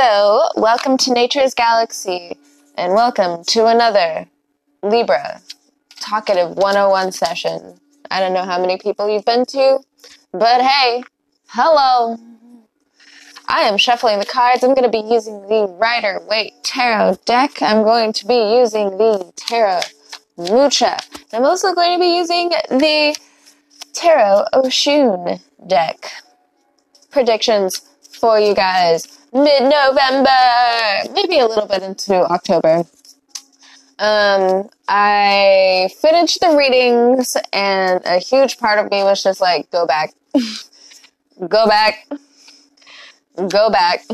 So, welcome to Nature's Galaxy, and welcome to another Libra Talkative 101 session. I don't know how many people you've been to, but hey, hello. I am shuffling the cards. I'm going to be using the Rider Waite Tarot deck. I'm going to be using the Tarot Mucha. I'm also going to be using the Tarot Osho Zen deck. Predictions for you guys mid November, maybe a little bit into October. Um, I finished the readings, and a huge part of me was just like, go back, go back, go back.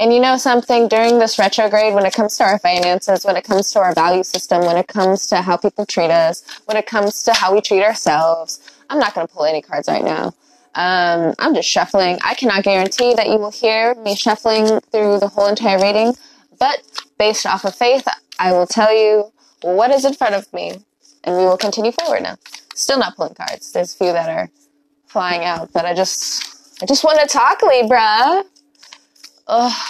And you know something, during this retrograde, when it comes to our finances, when it comes to our value system, when it comes to how people treat us, when it comes to how we treat ourselves, I'm not going to pull any cards right now. Um, I'm just shuffling. I cannot guarantee that you will hear me shuffling through the whole entire reading, but based off of faith, I will tell you what is in front of me, and we will continue forward now. Still not pulling cards. There's a few that are flying out, but I just, I just want to talk, Libra. Ugh,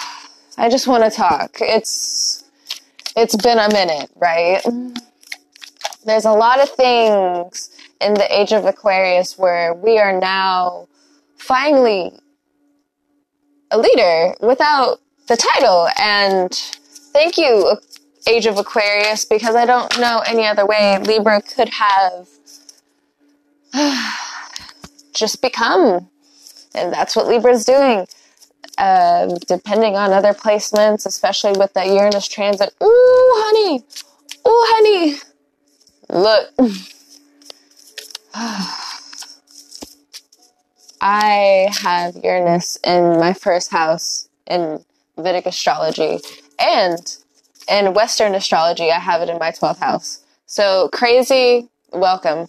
I just want to talk. It's, it's been a minute, right? There's a lot of things in the age of Aquarius where we are now finally a leader without the title. And thank you, Age of Aquarius, because I don't know any other way Libra could have just become. And that's what Libra's doing. Um, depending on other placements, especially with that Uranus transit. Ooh, honey! Ooh, honey! Look. I have Uranus in my first house in Vedic astrology and in Western astrology, I have it in my 12th house. So crazy, welcome.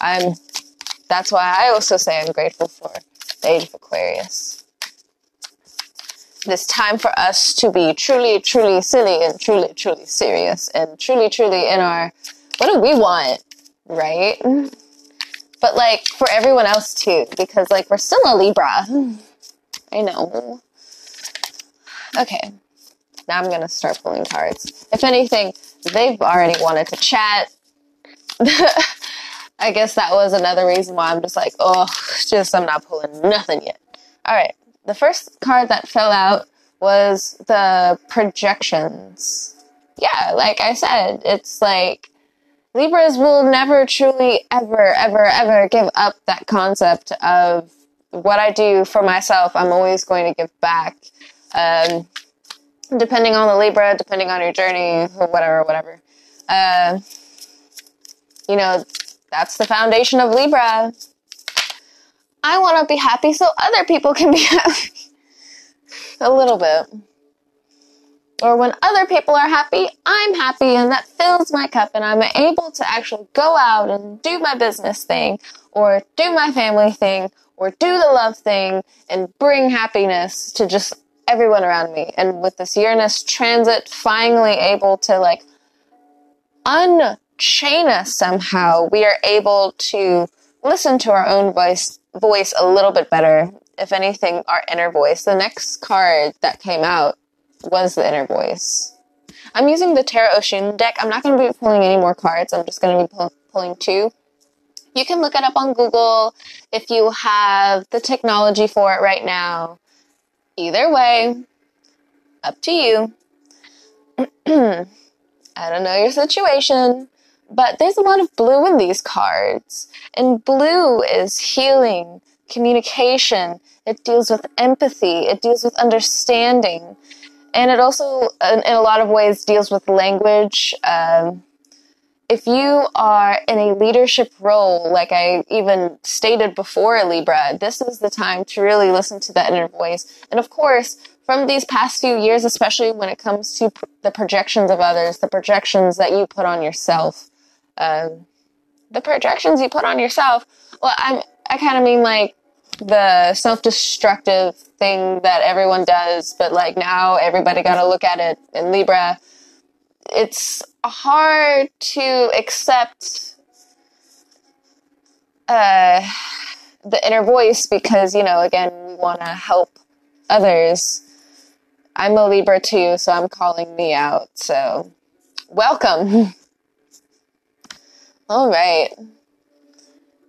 I'm, that's why I also say I'm grateful for the age of Aquarius. It is time for us to be truly, truly silly and truly, truly serious and truly, truly in our, what do we want, right? But like for everyone else too, because like we're still a Libra. I know. Okay. Now I'm gonna start pulling cards. If anything, they've already wanted to chat. I guess that was another reason why I'm just like, oh, just I'm not pulling nothing yet. All right. The first card that fell out was the projections. Yeah, like I said, it's like Libras will never truly, ever, ever, ever give up that concept of what I do for myself. I'm always going to give back. Um, depending on the Libra, depending on your journey, whatever, whatever. Uh, you know, that's the foundation of Libra. I want to be happy so other people can be happy. A little bit or when other people are happy, I'm happy and that fills my cup and I'm able to actually go out and do my business thing or do my family thing or do the love thing and bring happiness to just everyone around me. And with this Uranus transit finally able to like unchain us somehow, we are able to listen to our own voice voice a little bit better. If anything, our inner voice. The next card that came out was the inner voice. I'm using the Tarot Osho Zen deck. I'm not going to be pulling any more cards. I'm just going to be pull- pulling two. You can look it up on Google if you have the technology for it right now. Either way, up to you. I don't know your situation, but there's a lot of blue in these cards. And blue is healing, communication. It deals with empathy. It deals with understanding and it also, in, in, a lot of ways, deals with language. Um, if you are in a leadership role, like I even stated before Libra, this is the time to really listen to that inner voice. And of course, from these past few years, especially when it comes to pr- the projections of others, the projections that you put on yourself, um, the projections you put on yourself. Well, I'm, I kind of mean like the self-destructive thing that everyone does, but like now everybody got to look at it in Libra. It's hard to accept uh, the inner voice because, you know, again, we want to help others. I'm a Libra too, so I'm calling me out. So, welcome. All right.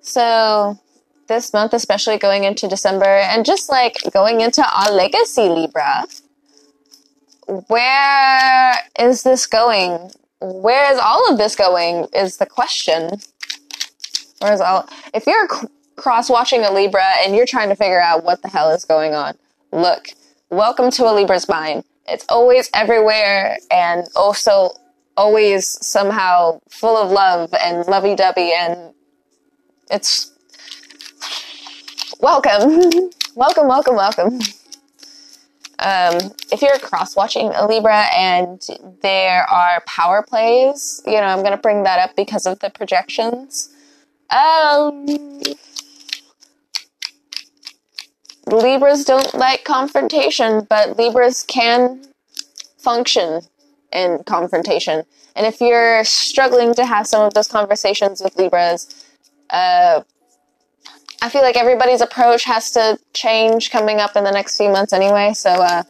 So, this month, especially going into December, and just like going into our legacy, Libra, where is this going? Where is all of this going? Is the question. Where is all? If you're cross watching a Libra and you're trying to figure out what the hell is going on, look, welcome to a Libra's mind. It's always everywhere and also always somehow full of love and lovey dovey and it's welcome. welcome, welcome, welcome. Um, if you're cross watching a Libra and there are power plays, you know, I'm going to bring that up because of the projections. Um, Libras don't like confrontation, but Libras can function in confrontation. And if you're struggling to have some of those conversations with Libras, uh, I feel like everybody's approach has to change coming up in the next few months anyway. So, uh,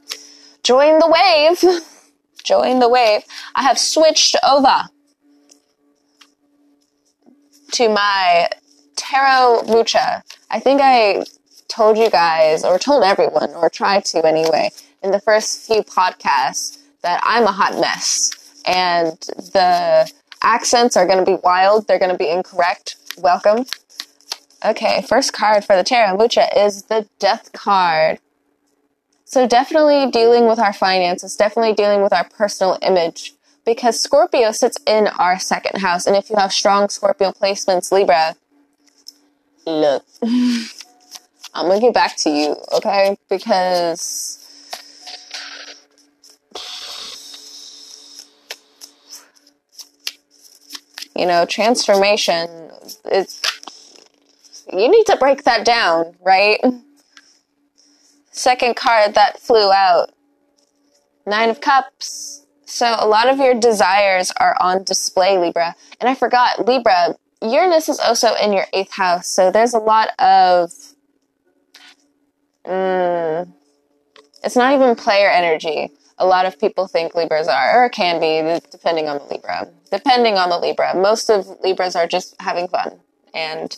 join the wave. join the wave. I have switched over to my tarot mucha. I think I told you guys, or told everyone, or tried to anyway, in the first few podcasts that I'm a hot mess. And the accents are going to be wild. They're going to be incorrect. Welcome. Okay, first card for the Tarot Mucha is the Death card. So definitely dealing with our finances, definitely dealing with our personal image. Because Scorpio sits in our second house, and if you have strong Scorpio placements, Libra, look. I'm gonna get back to you, okay? Because you know, transformation is you need to break that down, right? Second card that flew out. Nine of Cups. So a lot of your desires are on display, Libra. And I forgot, Libra, Uranus is also in your eighth house. So there's a lot of Mm, it's not even player energy. A lot of people think Libras are, or can be, depending on the Libra. Depending on the Libra. Most of Libras are just having fun. And,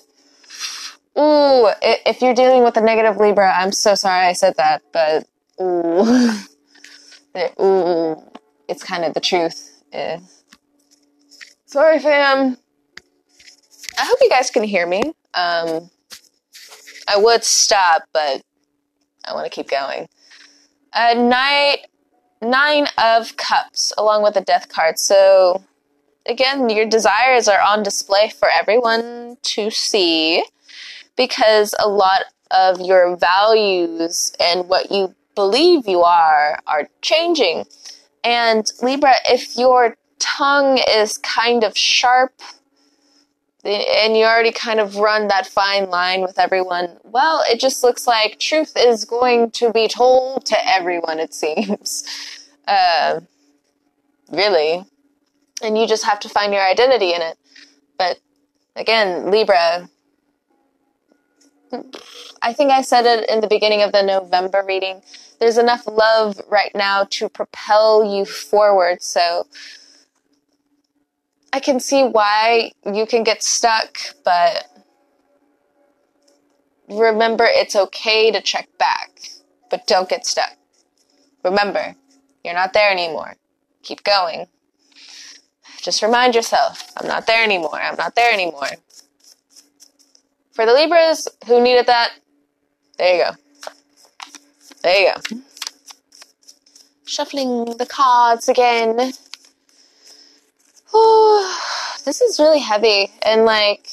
ooh, if you're dealing with a negative Libra, I'm so sorry I said that, but, ooh, ooh, it's kind of the truth. Eh. Sorry, fam. I hope you guys can hear me. Um, I would stop, but I want to keep going. A knight, nine of cups, along with a death card. So, again, your desires are on display for everyone to see because a lot of your values and what you believe you are are changing. And Libra, if your tongue is kind of sharp and you already kind of run that fine line with everyone, well, it just looks like truth is going to be told to everyone, it seems. Uh, really. And you just have to find your identity in it. But again, Libra, I think I said it in the beginning of the November reading. There's enough love right now to propel you forward. So, I can see why you can get stuck, but remember it's okay to check back, but don't get stuck. Remember, you're not there anymore. Keep going. Just remind yourself, I'm not there anymore. I'm not there anymore. For the Libras who needed that, there you go. There you go. Shuffling the cards again. Oh, this is really heavy and like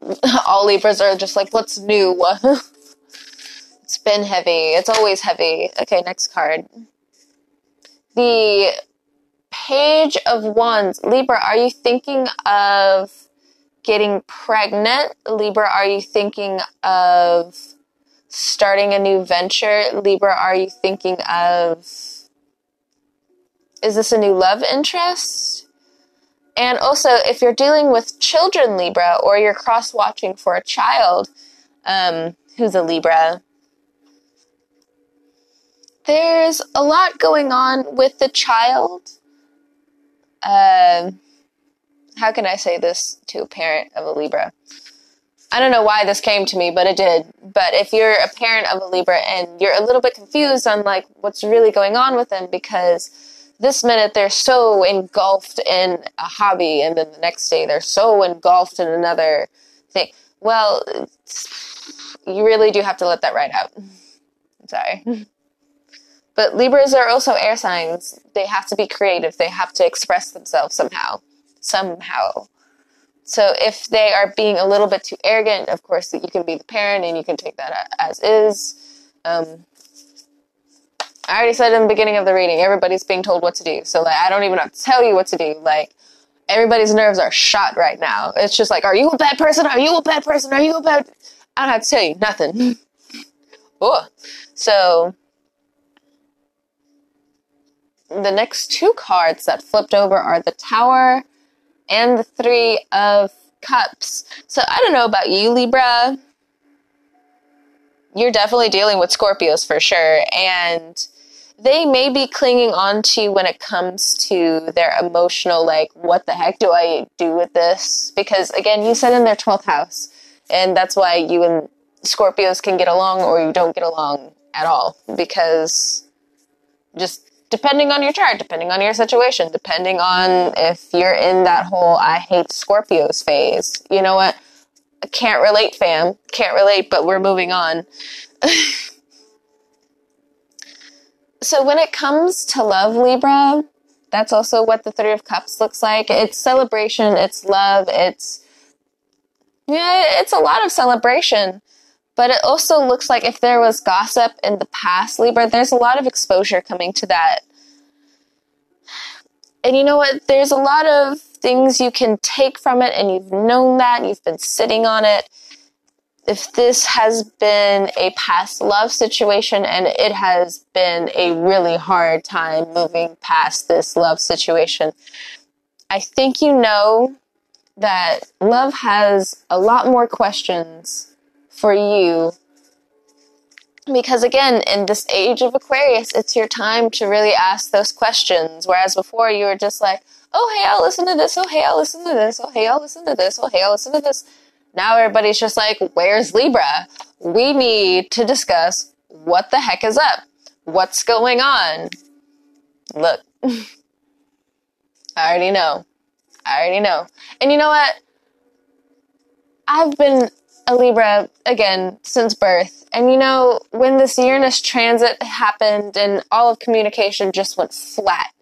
all Libras are just like, what's new? it's been heavy. It's always heavy. Okay, next card. The Page of Wands. Libra, are you thinking of getting pregnant? Libra, are you thinking of starting a new venture? Libra, are you thinking of is this a new love interest? And also, if you're dealing with children Libra or you're cross watching for a child um, who's a Libra, there's a lot going on with the child. Um, how can I say this to a parent of a Libra? I don't know why this came to me, but it did. But if you're a parent of a Libra and you're a little bit confused on like what's really going on with them because this minute they're so engulfed in a hobby and then the next day they're so engulfed in another thing. Well, you really do have to let that ride out. Sorry. But Libras are also air signs. They have to be creative. They have to express themselves somehow. Somehow. So if they are being a little bit too arrogant, of course, you can be the parent and you can take that as is. Um, I already said in the beginning of the reading, everybody's being told what to do. So like, I don't even have to tell you what to do. Like, everybody's nerves are shot right now. It's just like, are you a bad person? Are you a bad person? Are you a bad? I don't have to tell you nothing. oh, so the next two cards that flipped over are the Tower and the Three of Cups. So I don't know about you, Libra. You're definitely dealing with Scorpios for sure. And they may be clinging on to when it comes to their emotional, like, what the heck do I do with this? Because again, you said in their 12th house. And that's why you and Scorpios can get along or you don't get along at all. Because just depending on your chart, depending on your situation, depending on if you're in that whole I hate Scorpios phase. You know what? I can't relate, fam. Can't relate, but we're moving on. so when it comes to love, Libra, that's also what the Three of Cups looks like. It's celebration, it's love, it's yeah, it's a lot of celebration. But it also looks like if there was gossip in the past, Libra, there's a lot of exposure coming to that. And you know what? There's a lot of things you can take from it, and you've known that, you've been sitting on it. If this has been a past love situation and it has been a really hard time moving past this love situation, I think you know that love has a lot more questions for you. Because again, in this age of Aquarius, it's your time to really ask those questions. Whereas before you were just like, oh, hey, I'll listen to this. Oh, hey, I'll listen to this. Oh, hey, I'll listen to this. Oh, hey, I'll listen to this. Now everybody's just like, where's Libra? We need to discuss what the heck is up? What's going on? Look, I already know. I already know. And you know what? I've been a Libra again since birth. And you know, when this Uranus transit happened and all of communication just went flat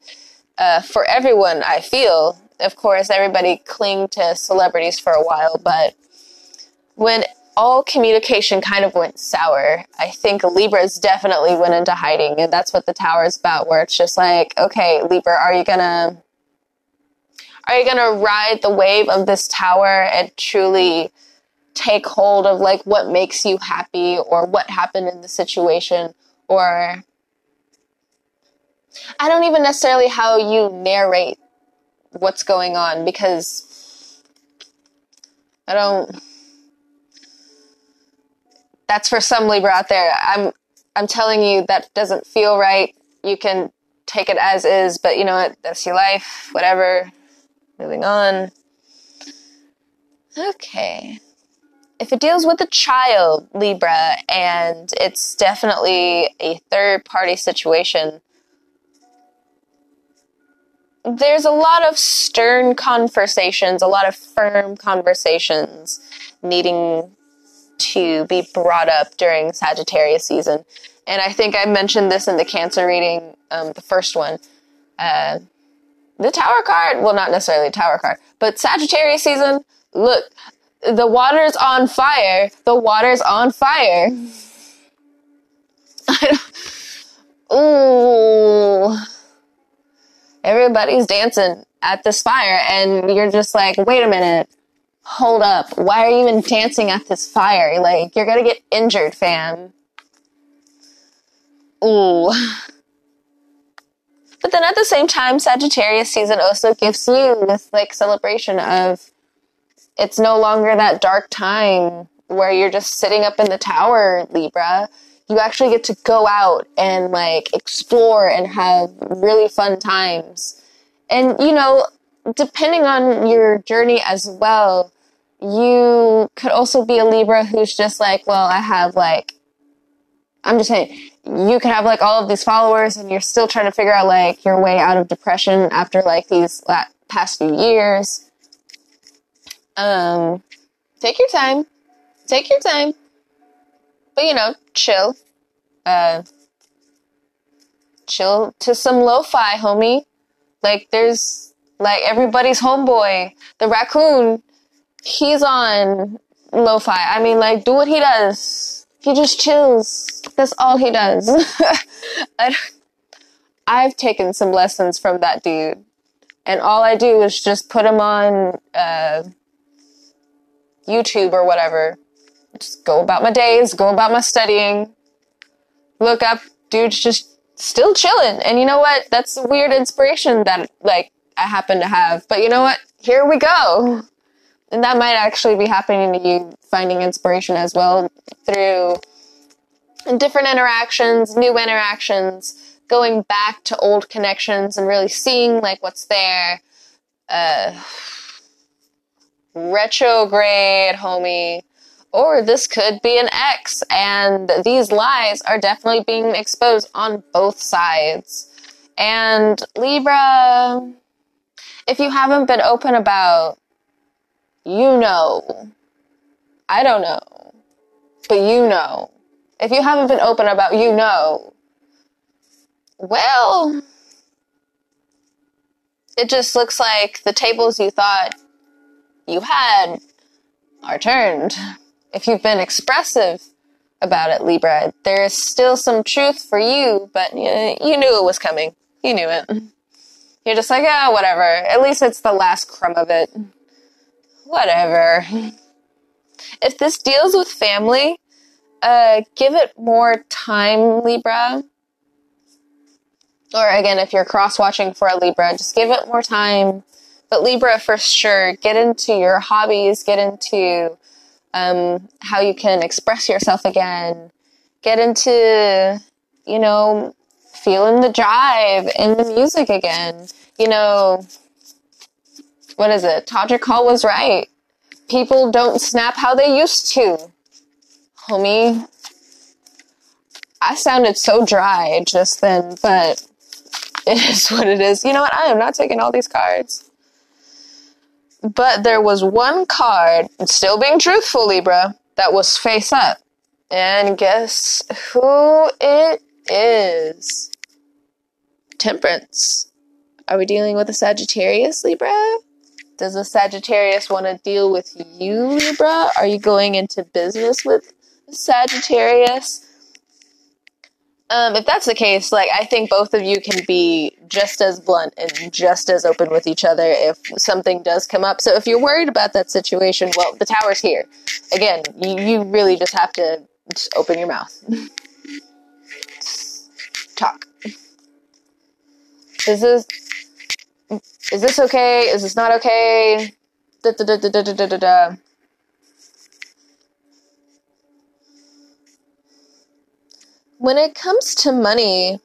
uh, for everyone, I feel. Of course, everybody clinged to celebrities for a while, but when all communication kind of went sour, I think Libras definitely went into hiding. And that's what the tower is about, where it's just like, okay, Libra, are you gonna. Are you gonna ride the wave of this tower and truly take hold of like what makes you happy or what happened in the situation or I don't even necessarily how you narrate what's going on because I don't that's for some Libra out there. I'm I'm telling you that doesn't feel right. You can take it as is, but you know what? That's your life. Whatever. Moving on. Okay if it deals with a child, Libra, and it's definitely a third party situation, there's a lot of stern conversations, a lot of firm conversations needing to be brought up during Sagittarius season. And I think I mentioned this in the Cancer reading, um, the first one. Uh, the Tower card, well, not necessarily Tower card, but Sagittarius season, look, the water's on fire. The water's on fire. Ooh. Everybody's dancing at this fire, and you're just like, wait a minute. Hold up. Why are you even dancing at this fire? Like, you're gonna get injured, fam. Ooh. But then at the same time, Sagittarius season also gives you this like celebration of it's no longer that dark time where you're just sitting up in the tower, Libra. you actually get to go out and like explore and have really fun times. And you know, depending on your journey as well, you could also be a Libra who's just like, well, I have like, I'm just saying, you could have like all of these followers and you're still trying to figure out like your way out of depression after like these past few years. Um, take your time. Take your time. But you know, chill. Uh, chill to some lo-fi, homie. Like there's like everybody's homeboy, the raccoon. He's on lo-fi. I mean, like do what he does. He just chills. That's all he does. I've taken some lessons from that dude, and all I do is just put him on uh, YouTube or whatever. Just go about my days, go about my studying. Look up, dude's just still chilling. And you know what? That's a weird inspiration that like I happen to have. But you know what? Here we go. And that might actually be happening to you, finding inspiration as well through different interactions, new interactions, going back to old connections and really seeing like what's there. Uh, retrograde, homie. Or this could be an X, and these lies are definitely being exposed on both sides. And Libra, if you haven't been open about, you know, I don't know, but you know. If you haven't been open about, you know, well, it just looks like the tables you thought you had are turned. If you've been expressive about it, Libra, there is still some truth for you, but you, knew it was coming. You knew it. You're just like, ah, oh, whatever. At least it's the last crumb of it. Whatever. If this deals with family, uh, give it more time, Libra. Or again, if you're cross watching for a Libra, just give it more time but Libra, for sure, get into your hobbies, get into um, how you can express yourself again, get into, you know, feeling the drive in the music again. You know, what is it? Todrick Hall was right. People don't snap how they used to. Homie, I sounded so dry just then, but it is what it is. You know what? I am not taking all these cards. But there was one card, still being truthful, Libra, that was face up. And guess who it is? Temperance. Are we dealing with a Sagittarius, Libra? Does a Sagittarius want to deal with you, Libra? Are you going into business with Sagittarius? Um, if that's the case, like I think both of you can be just as blunt and just as open with each other if something does come up. So if you're worried about that situation, well, the tower's here. Again, you, you really just have to just open your mouth. Talk. Is this is this okay? Is this not okay? Da, da, da, da, da, da, da, da. when it comes to money,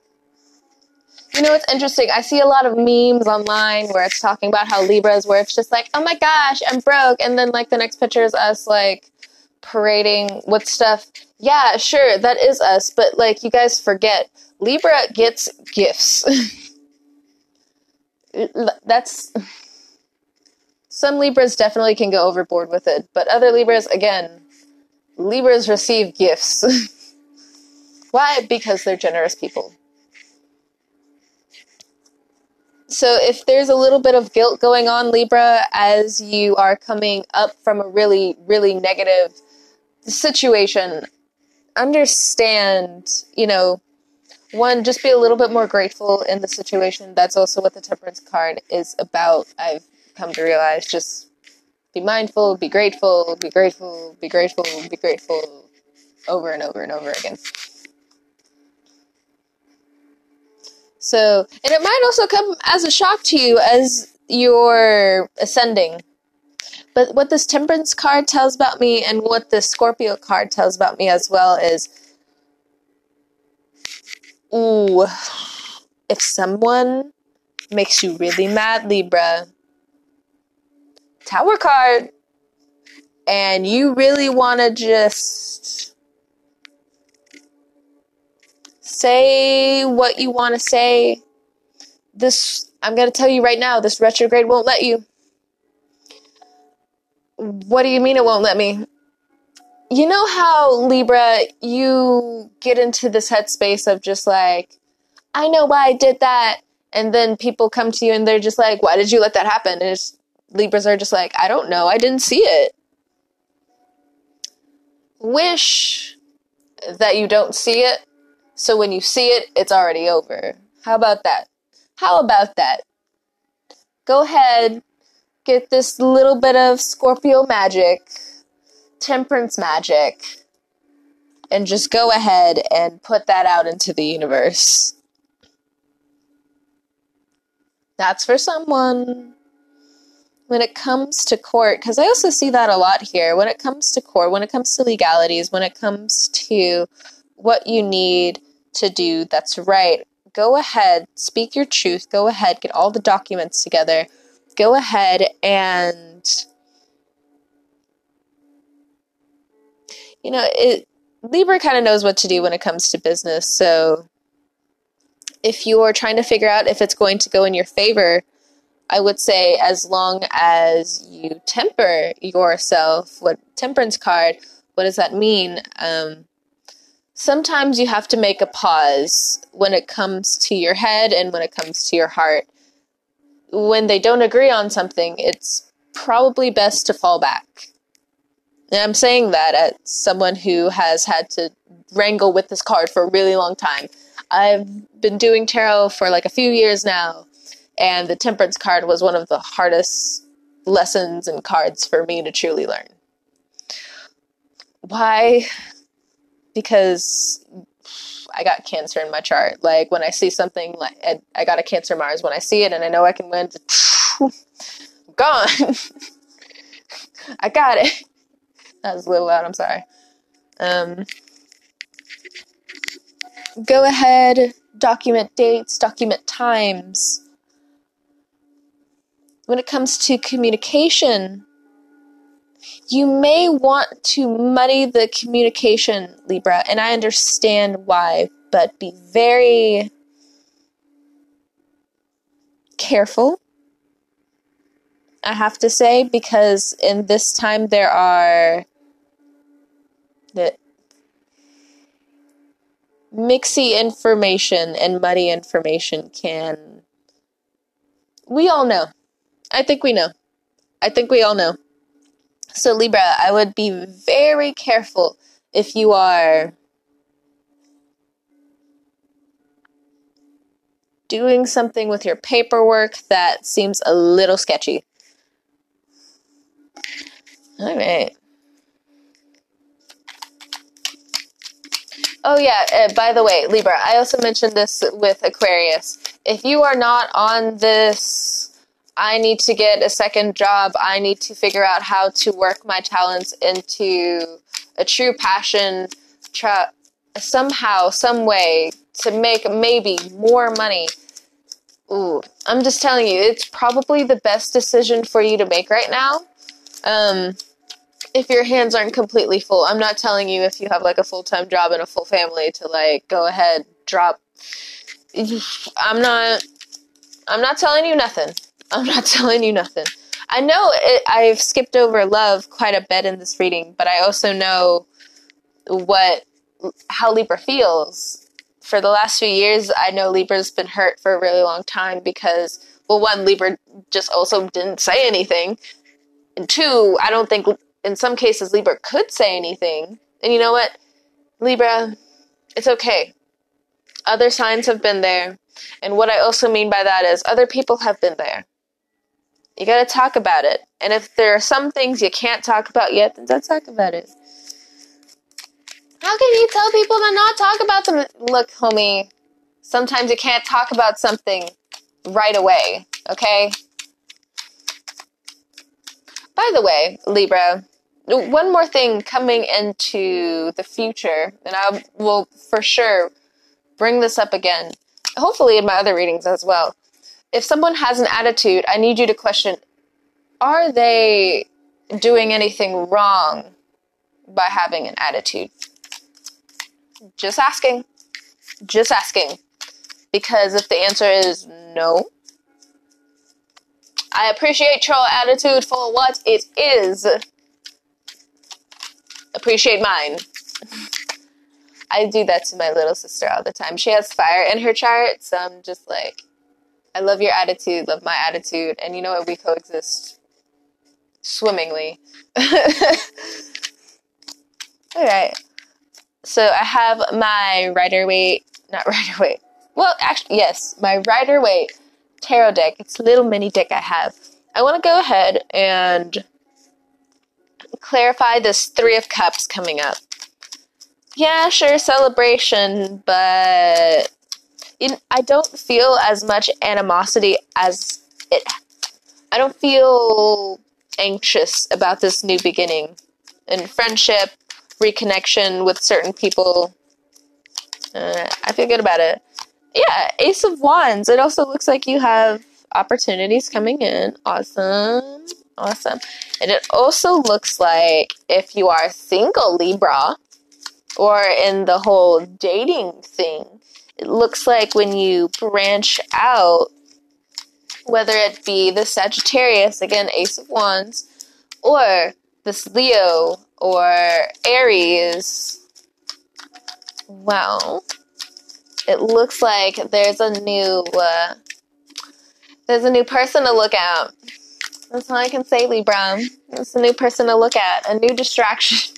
you know, it's interesting. I see a lot of memes online where it's talking about how Libras, where it's just like, oh my gosh, I'm broke. And then, like, the next picture is us, like, parading with stuff. Yeah, sure, that is us. But, like, you guys forget Libra gets gifts. That's. Some Libras definitely can go overboard with it. But other Libras, again, Libras receive gifts. Why? Because they're generous people. So if there's a little bit of guilt going on, Libra, as you are coming up from a really, really negative situation, understand, you know, one, just be a little bit more grateful in the situation. That's also what the temperance card is about. I've come to realize just be mindful, be grateful, be grateful, be grateful, be grateful over and over and over again. So, and it might also come as a shock to you as you're ascending. But what this Temperance card tells about me and what the Scorpio card tells about me as well is Ooh, if someone makes you really mad, Libra, Tower card, and you really want to just say what you want to say, this, I'm going to tell you right now, this retrograde won't let you. What do you mean it won't let me? You know how, Libra, you get into this headspace of just like, I know why I did that. And then people come to you and they're just like, why did you let that happen? And it's, Libras are just like, I don't know. I didn't see it. Wish that you don't see it. So when you see it, it's already over. How about that? How about that? Go ahead, get this little bit of Scorpio magic, temperance magic, and just go ahead and put that out into the universe. That's for someone. When it comes to court, because I also see that a lot here, when it comes to court, when it comes to legalities, when it comes to what you need to do that's right, go ahead, speak your truth, go ahead, get all the documents together, go ahead and you know, it Libra kind of knows what to do when it comes to business. So if you're trying to figure out if it's going to go in your favor, I would say as long as you temper yourself, what temperance card, what does that mean? Um, sometimes you have to make a pause when it comes to your head and when it comes to your heart. When they don't agree on something, it's probably best to fall back. And I'm saying that as someone who has had to wrangle with this card for a really long time. I've been doing tarot for like a few years now, and the temperance card was one of the hardest lessons and cards for me to truly learn. Why? Because I got cancer in my chart. Like when I see something like I got a cancer Mars, when I see it and I know I can win, gone. I got it. That was a little loud. I'm sorry. Um, go ahead, document dates, document times. When it comes to communication, you may want to muddy the communication, Libra, and I understand why, but be very careful. I have to say, because in this time there are the mixy information and muddy information can. We all know. I think we know. I think we all know. So, Libra, I would be very careful if you are doing something with your paperwork that seems a little sketchy. All right. Oh yeah. Uh, by the way, Libra, I also mentioned this with Aquarius. If you are not on this, I need to get a second job. I need to figure out how to work my talents into a true passion. Try somehow, some way to make maybe more money. Ooh, I'm just telling you, it's probably the best decision for you to make right now. Um, if your hands aren't completely full. I'm not telling you if you have like a full time job and a full family to like go ahead drop. I'm not. I'm not telling you nothing. I'm not telling you nothing. I know it, I've skipped over love quite a bit in this reading, but I also know what how Libra feels. For the last few years, I know Libra's been hurt for a really long time because, well, one, Libra just also didn't say anything, and two, I don't think in some cases Libra could say anything. And you know what? Libra, it's okay. Other signs have been there. And what I also mean by that is other people have been there. You gotta talk about it. And if there are some things you can't talk about yet, then don't talk about it. How can you tell people to not talk about them? Look, homie, sometimes you can't talk about something right away, okay? By the way, Libra, one more thing coming into the future, and I will for sure bring this up again, hopefully in my other readings as well. If someone has an attitude, I need you to question are they doing anything wrong by having an attitude? Just asking. Just asking. Because if the answer is no, I appreciate your attitude for what it is. Appreciate mine. I do that to my little sister all the time. She has fire in her chart, so I'm just like, I love your attitude, love my attitude, and you know what? We coexist swimmingly. all right. So I have my Rider Waite, not Rider Waite. Well, actually, yes, my Rider Waite tarot deck. It's a little mini deck I have. I want to go ahead and clarify this Three of Cups coming up. Yeah, sure, celebration, but in, I don't feel as much animosity as it. I don't feel anxious about this new beginning in friendship, reconnection with certain people. Uh, I feel good about it. Yeah, Ace of Wands. It also looks like you have opportunities coming in. Awesome. Awesome. And it also looks like if you are single Libra or in the whole dating thing, it looks like when you branch out, whether it be the Sagittarius, again, Ace of Wands, or this Leo or Aries, well, it looks like there's a new uh, there's a new person to look at. That's all I can say, Libra. It's a new person to look at, a new distraction.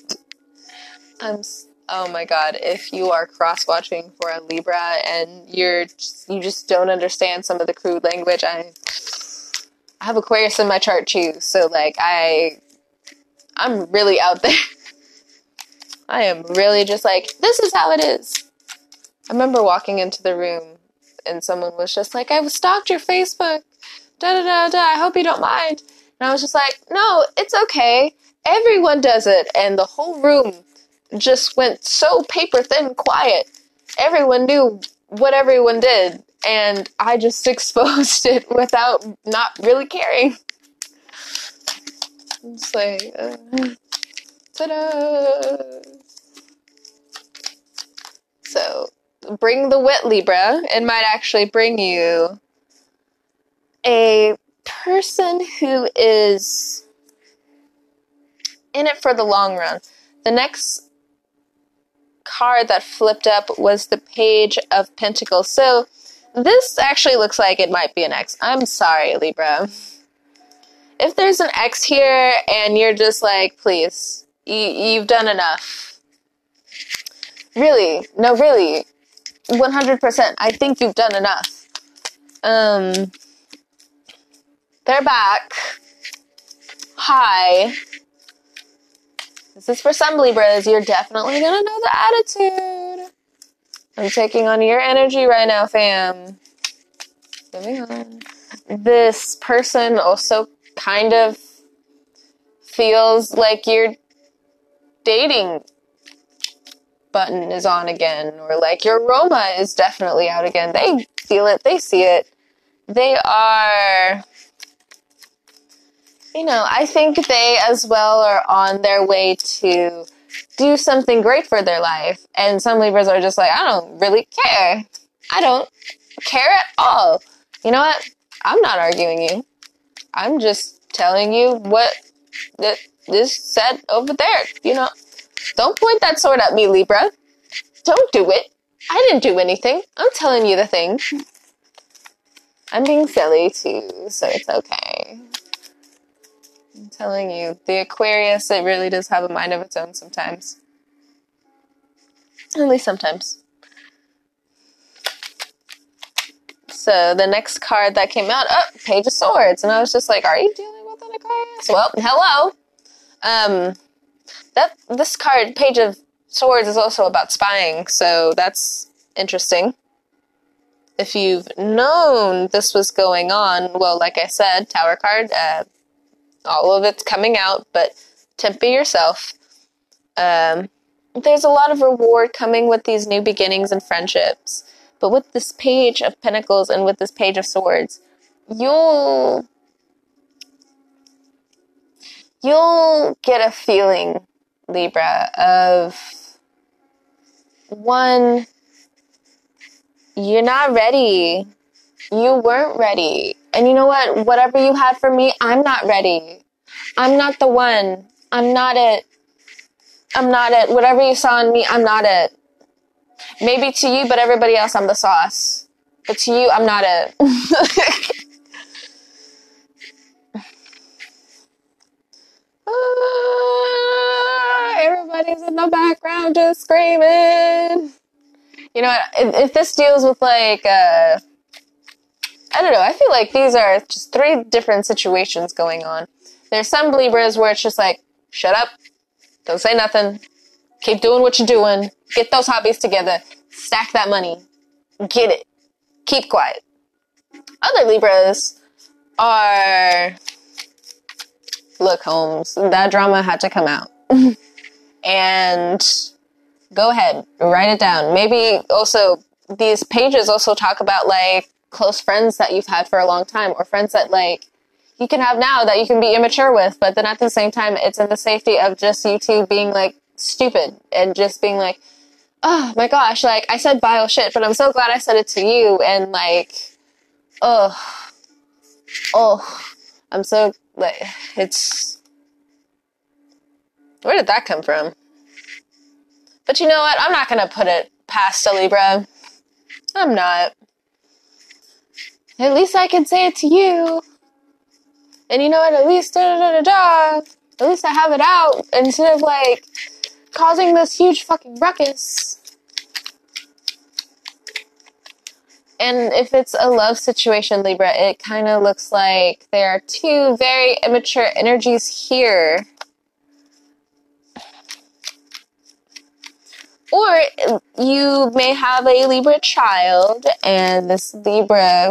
I'm. Oh my god! If you are cross watching for a Libra and you're just, you just don't understand some of the crude language, I I have Aquarius in my chart too, so like I I'm really out there. I am really just like this is how it is. I remember walking into the room and someone was just like, I've stalked your Facebook. Da da da da. I hope you don't mind. And I was just like, no, it's okay. Everyone does it. And the whole room just went so paper thin quiet. Everyone knew what everyone did. And I just exposed it without not really caring. It's like, uh, ta da! So, bring the wit Libra, it might actually bring you a person who is in it for the long run. The next card that flipped up was the Page of Pentacles. So this actually looks like it might be an X. I'm sorry, Libra. If there's an X here and you're just like, please, you, you've done enough. Really, no, really, 100%. I think you've done enough. Um, they're back. Hi. This is for some Libras. You're definitely gonna know the attitude. I'm taking on your energy right now, fam. Moving on. This person also kind of feels like you're dating button is on again, or like your Roma is definitely out again. They feel it, they see it. They are, you know, I think they as well are on their way to do something great for their life. And some Libras are just like, I don't really care. I don't care at all. You know what? I'm not arguing you. I'm just telling you what that this said over there. You know, don't point that sword at me, Libra. Don't do it. I didn't do anything. I'm telling you the thing. I'm being silly too, so it's okay. I'm telling you, the Aquarius, it really does have a mind of its own sometimes. At least sometimes. So the next card that came out, oh, Page of Swords, and I was just like, "Are you dealing with an Aquarius?" Well, hello. Um, that this card, Page of Swords, is also about spying, so that's interesting. If you've known this was going on, well, like I said, Tower card, uh, all of it's coming out, but temper yourself. Um, there's a lot of reward coming with these new beginnings and friendships. But with this page of pentacles and with this page of swords, you'll you'll get a feeling, Libra, of one you're not ready. You weren't ready. And you know what? Whatever you had for me, I'm not ready. I'm not the one. I'm not it. I'm not it. Whatever you saw in me, I'm not it. Maybe to you, but everybody else, I'm the sauce. But to you, I'm not it. Ah, everybody's in the background just screaming. You know what? If, if this deals with like, uh, I don't know. I feel like these are just three different situations going on. There's some Libras where it's just like, shut up, don't say nothing, keep doing what you're doing, get those hobbies together, stack that money, get it, keep quiet. Other Libras are, look, Holmes, that drama had to come out. and go ahead, write it down. Maybe also these pages also talk about like close friends that you've had for a long time or friends that like you can have now that you can be immature with, but then at the same time, it's in the safety of just you two being like stupid and just being like, oh my gosh, like I said bio shit, but I'm so glad I said it to you. And like, oh, oh, I'm so like, it's, where did that come from? But you know what? I'm not gonna put it past a Libra. I'm not. At least I can say it to you. And you know what? At least da da da da. At least I have it out instead of like causing this huge fucking ruckus. And if it's a love situation, Libra, it kind of looks like there are two very immature energies here. Or you may have a Libra child, and this Libra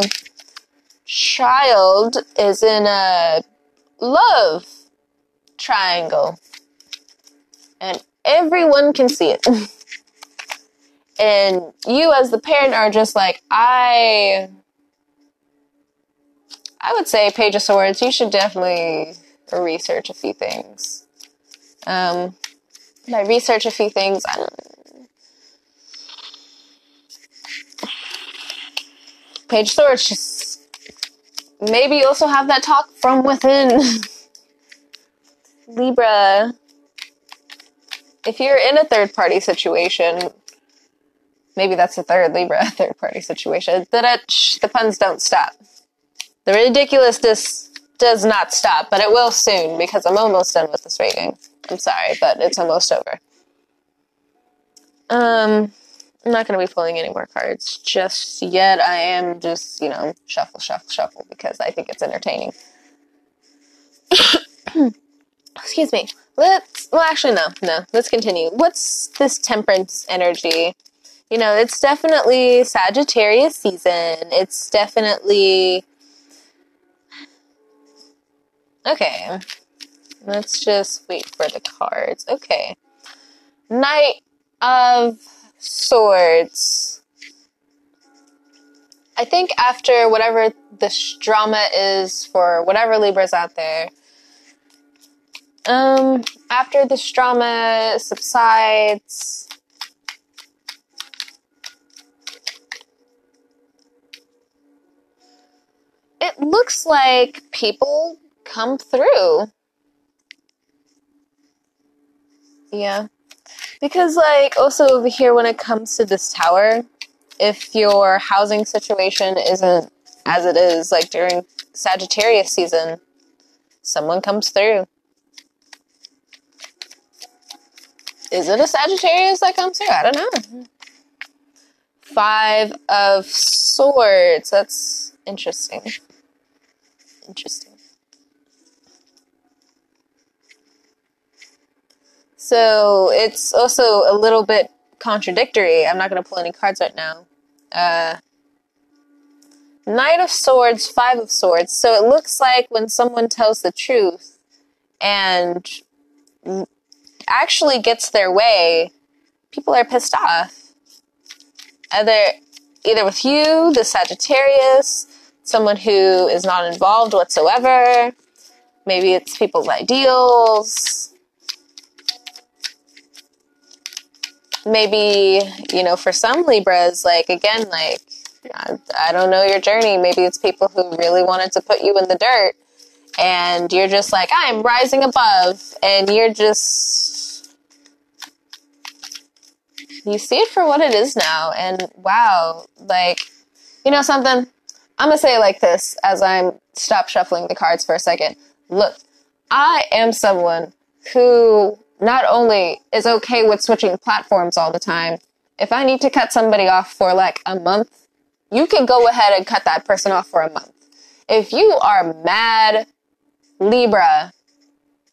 child is in a love triangle. And everyone can see it. and you as the parent are just like, I I would say Page of Swords, you should definitely research a few things. Um, by research a few things, I Page Swords, just maybe also have that talk from within. Libra, if you're in a third party situation, maybe that's a third Libra third party situation, that the puns don't stop. The ridiculousness does not stop, but it will soon because I'm almost done with this reading. I'm sorry, but it's almost over. Um, I'm not going to be pulling any more cards just yet. I am just, you know, shuffle, shuffle, shuffle because I think it's entertaining. Excuse me. Let's, well, actually, no, no. Let's continue. What's this temperance energy? You know, it's definitely Sagittarius season. It's definitely. Okay. Let's just wait for the cards. Okay. Knight of Swords. I think after whatever this drama is for whatever Libras out there, um, after this drama subsides, it looks like people come through. Yeah. Because, like, also over here, when it comes to this tower, if your housing situation isn't as it is, like during Sagittarius season, someone comes through. Is it a Sagittarius that comes through? I don't know. Five of Swords. That's interesting. Interesting. So it's also a little bit contradictory. I'm not going to pull any cards right now. Uh, Knight of Swords, Five of Swords. So it looks like when someone tells the truth and actually gets their way, people are pissed off. Either either with you, the Sagittarius, someone who is not involved whatsoever. Maybe it's people's ideals. Maybe, you know, for some Libras, like, again, like, I, I don't know your journey. Maybe it's people who really wanted to put you in the dirt and you're just like, I'm rising above, and you're just. You see it for what it is now, and wow, like, you know something? I'm gonna say it like this as I'm stop shuffling the cards for a second. Look, I am someone who not only is okay with switching platforms all the time, if I need to cut somebody off for like a month, you can go ahead and cut that person off for a month. If you are mad Libra,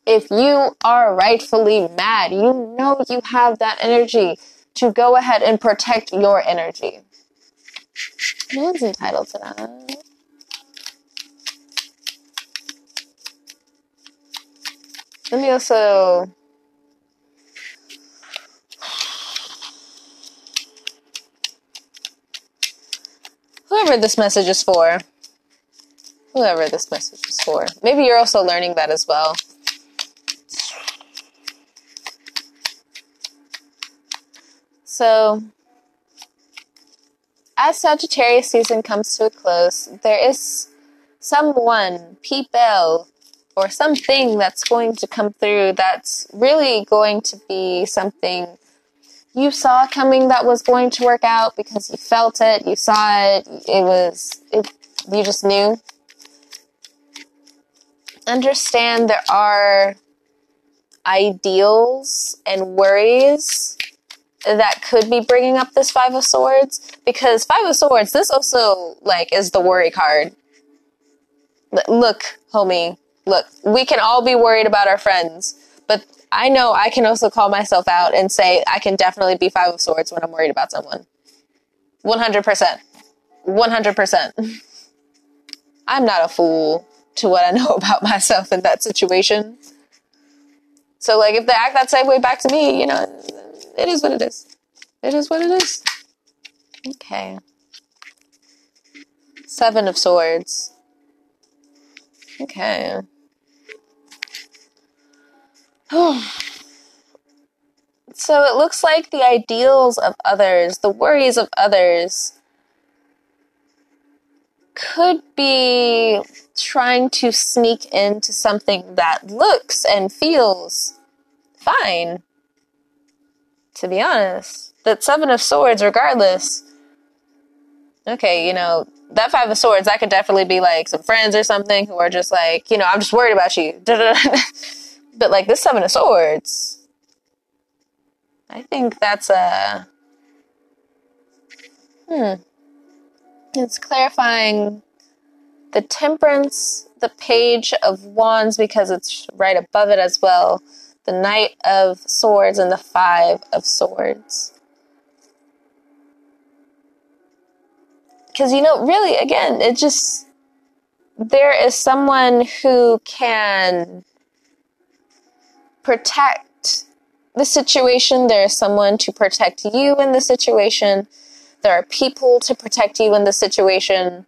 if you are rightfully mad, you know you have that energy to go ahead and protect your energy. No one's entitled to that. Let me also. Whoever this message is for, whoever this message is for. Maybe you're also learning that as well. So, as Sagittarius season comes to a close, there is someone, people, or something that's going to come through that's really going to be something you saw coming that was going to work out because you felt it, you saw it, it was, it, you just knew. Understand there are ideals and worries that could be bringing up this five of swords because five of swords this also like is the worry card. Look homie look we can all be worried about our friends but i know i can also call myself out and say i can definitely be five of swords when i'm worried about someone 100% 100% i'm not a fool to what I know about myself in that situation. So, like, if they act that same way back to me, you know, it is what it is. It is what it is. Okay. Seven of Swords. Okay. so it looks like the ideals of others, the worries of others, could be trying to sneak into something that looks and feels fine. To be honest, that Seven of Swords, regardless. Okay, you know, that Five of Swords, that could definitely be like some friends or something who are just like, you know, I'm just worried about you. but like this Seven of Swords, I think that's a. Hmm. It's clarifying the Temperance, the Page of Wands, because it's right above it as well, the Knight of Swords, and the Five of Swords. Because, you know, really, again, it just. There is someone who can protect the situation. There is someone to protect you in the situation there are people to protect you in the situation.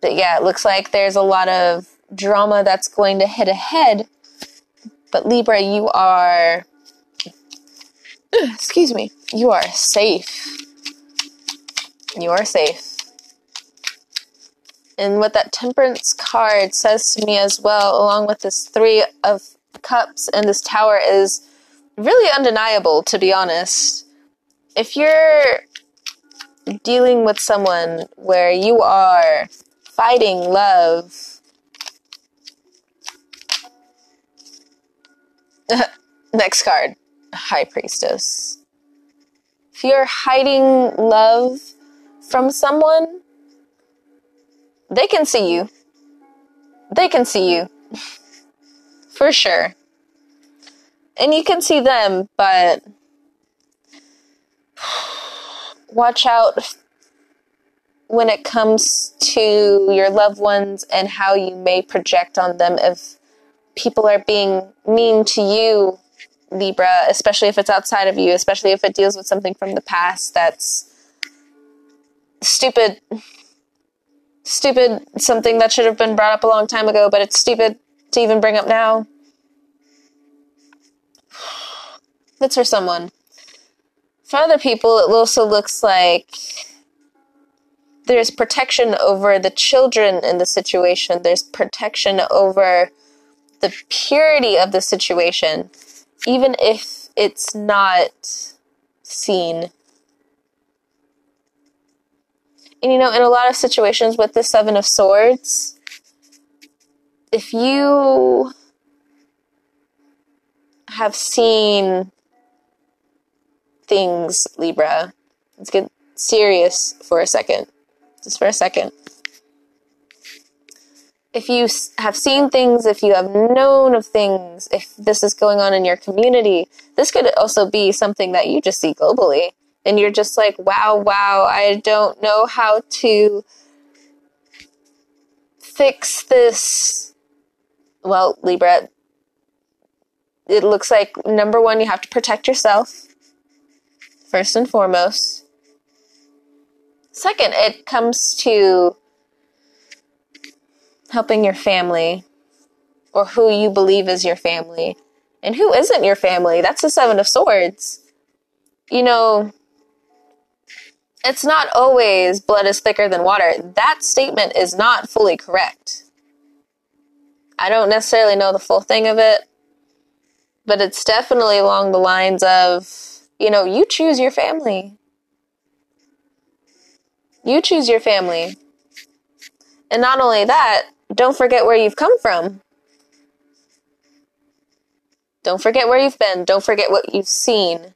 But yeah, it looks like there's a lot of drama that's going to hit ahead. But Libra, you are. Excuse me. You are safe. You are safe. And what that temperance card says to me as well, along with this three of cups and this tower, is really undeniable, to be honest if you're dealing with someone where you are fighting love, next card, High Priestess. If you're hiding love from someone, they can see you. They can see you. For sure. And you can see them, but watch out when it comes to your loved ones and how you may project on them if people are being mean to you, Libra, especially if it's outside of you, especially if it deals with something from the past that's stupid, stupid something that should have been brought up a long time ago, but it's stupid to even bring up now. That's for someone. For other people, it also looks like there's protection over the children in the situation, there's protection over the purity of the situation, even if it's not seen. And you know, in a lot of situations with the Seven of Swords, if you have seen things, Libra, let's get serious for a second. Just for a second if you have seen things, if you have known of things, if this is going on in your community, this could also be something that you just see globally. And you're just like, wow, wow, I don't know how to fix this. Well, Libra, it looks like number one, you have to protect yourself, first and foremost. Second, it comes to helping your family or who you believe is your family and who isn't your family. That's the Seven of Swords. You know, it's not always blood is thicker than water. That statement is not fully correct. I don't necessarily know the full thing of it, but it's definitely along the lines of, you know, you choose your family. You choose your family. And not only that, don't forget where you've come from. Don't forget where you've been. Don't forget what you've seen.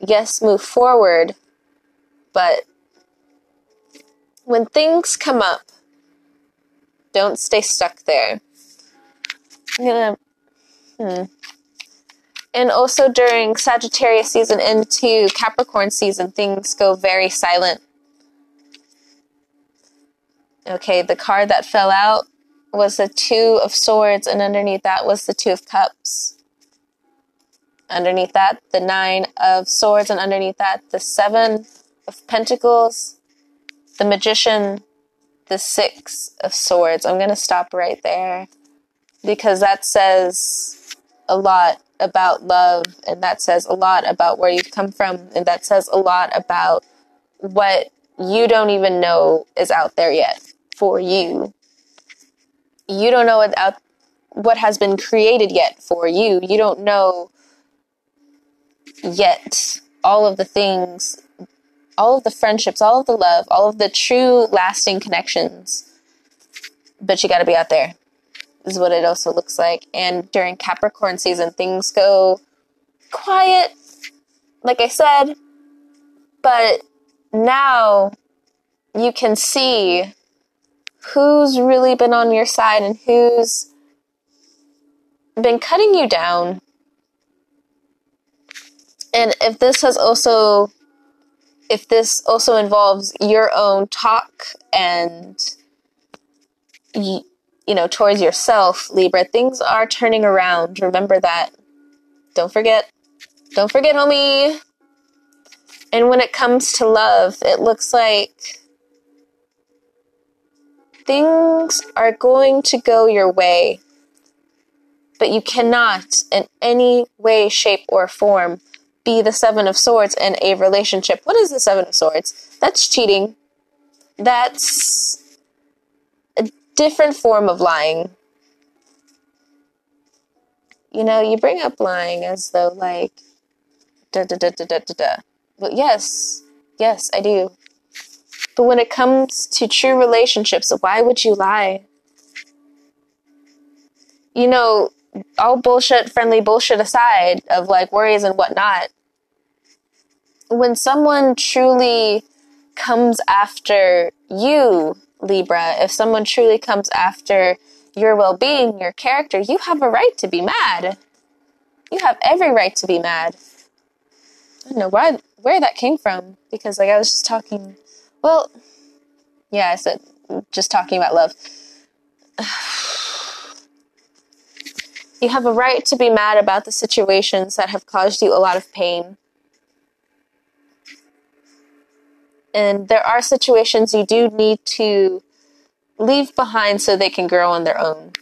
Yes, move forward, but when things come up, don't stay stuck there. I'm gonna, hmm. And also during Sagittarius season into Capricorn season, things go very silent. Okay, the card that fell out was the Two of Swords, and underneath that was the Two of Cups. Underneath that, the Nine of Swords, and underneath that, the Seven of Pentacles, the Magician, the Six of Swords. I'm going to stop right there because that says a lot about love, and that says a lot about where you've come from, and that says a lot about what you don't even know is out there yet for you. You don't know what, what has been created yet for you. You don't know yet all of the things, all of the friendships, all of the love, all of the true lasting connections. But you got to be out there, is what it also looks like. And during Capricorn season, things go quiet, like I said, but now you can see who's really been on your side and who's been cutting you down. And if this has also if this also involves your own talk and you, know towards yourself libra things are turning around. Remember that. Don't forget. Don't forget homie. And when it comes to love it looks like things are going to go your way, but you cannot, in any way, shape, or form, be the Seven of Swords in a relationship. What is the Seven of Swords? That's cheating. That's a different form of lying. You know, you bring up lying as though, like, da da da da da da da. But yes, yes, I do. But when it comes to true relationships, why would you lie? You know, all bullshit, friendly bullshit aside, of like worries and whatnot, when someone truly comes after you, Libra, if someone truly comes after your well being, your character, you have a right to be mad. You have every right to be mad. I don't know why where that came from because like I was just talking well, yeah, I said just talking about love. you have a right to be mad about the situations that have caused you a lot of pain. And there are situations you do need to leave behind so they can grow on their own.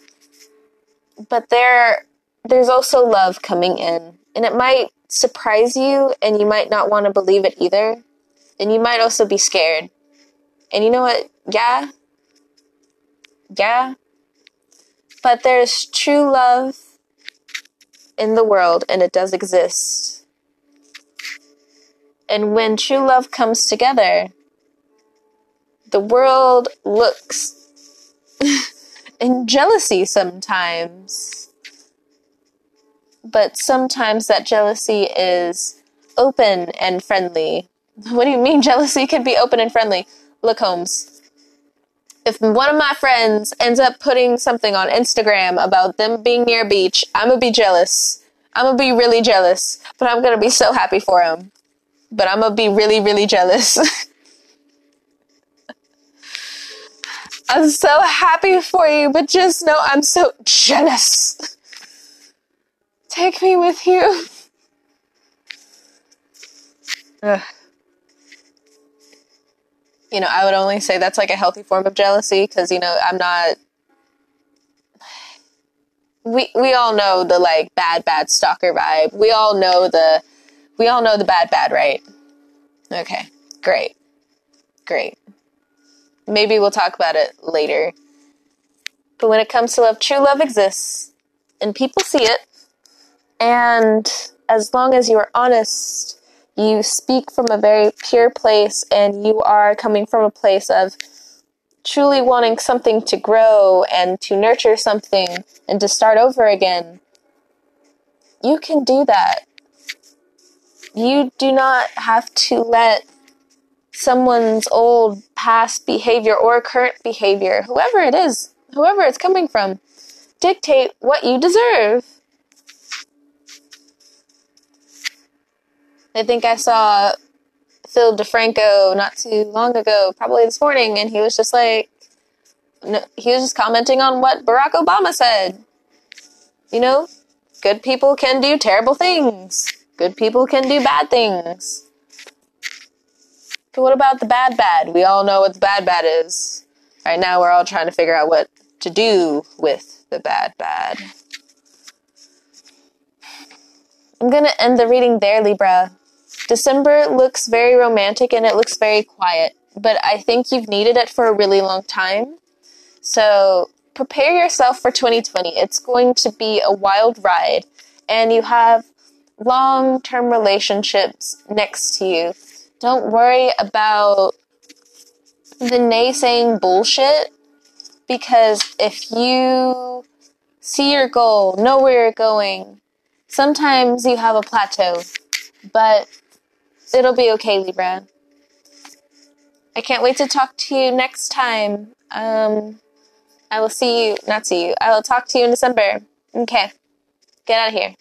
But there there's also love coming in, and it might surprise you and you might not want to believe it either. And you might also be scared. And you know what? Yeah. Yeah. But there's true love in the world and it does exist. And when true love comes together, the world looks in jealousy sometimes. But sometimes that jealousy is open and friendly. What do you mean jealousy can be open and friendly? Look, Holmes, if one of my friends ends up putting something on Instagram about them being near a beach, I'm gonna be jealous. I'm gonna be really jealous, but I'm gonna be so happy for him. But I'm gonna be really, really jealous. I'm so happy for you, but just know I'm so jealous. Take me with you. Ugh. You know, I would only say that's like a healthy form of jealousy because, you know, I'm not. We, we all know the like bad bad stalker vibe. We all know the we all know the bad bad, right? Okay. Great. Great. Maybe we'll talk about it later. But when it comes to love, true love exists and people see it. And as long as you are honest, you speak from a very pure place and you are coming from a place of truly wanting something to grow and to nurture something and to start over again, you can do that. You do not have to let someone's old past behavior or current behavior, whoever it is, whoever it's coming from, dictate what you deserve. I think I saw Phil DeFranco not too long ago, probably this morning, and he was just like, no, he was just commenting on what Barack Obama said. You know, good people can do terrible things. Good people can do bad things. But what about the bad bad? We all know what the bad bad is. Right now, we're all trying to figure out what to do with the bad bad. I'm gonna end the reading there, Libra. December looks very romantic and it looks very quiet, but I think you've needed it for a really long time. So prepare yourself for 2020. It's going to be a wild ride, and you have long term relationships next to you. Don't worry about the naysaying bullshit because if you see your goal, know where you're going, sometimes you have a plateau, but it'll be okay, Libra. I can't wait to talk to you next time. Um, I will see you, not see you, I will talk to you in December. Okay, get out of here.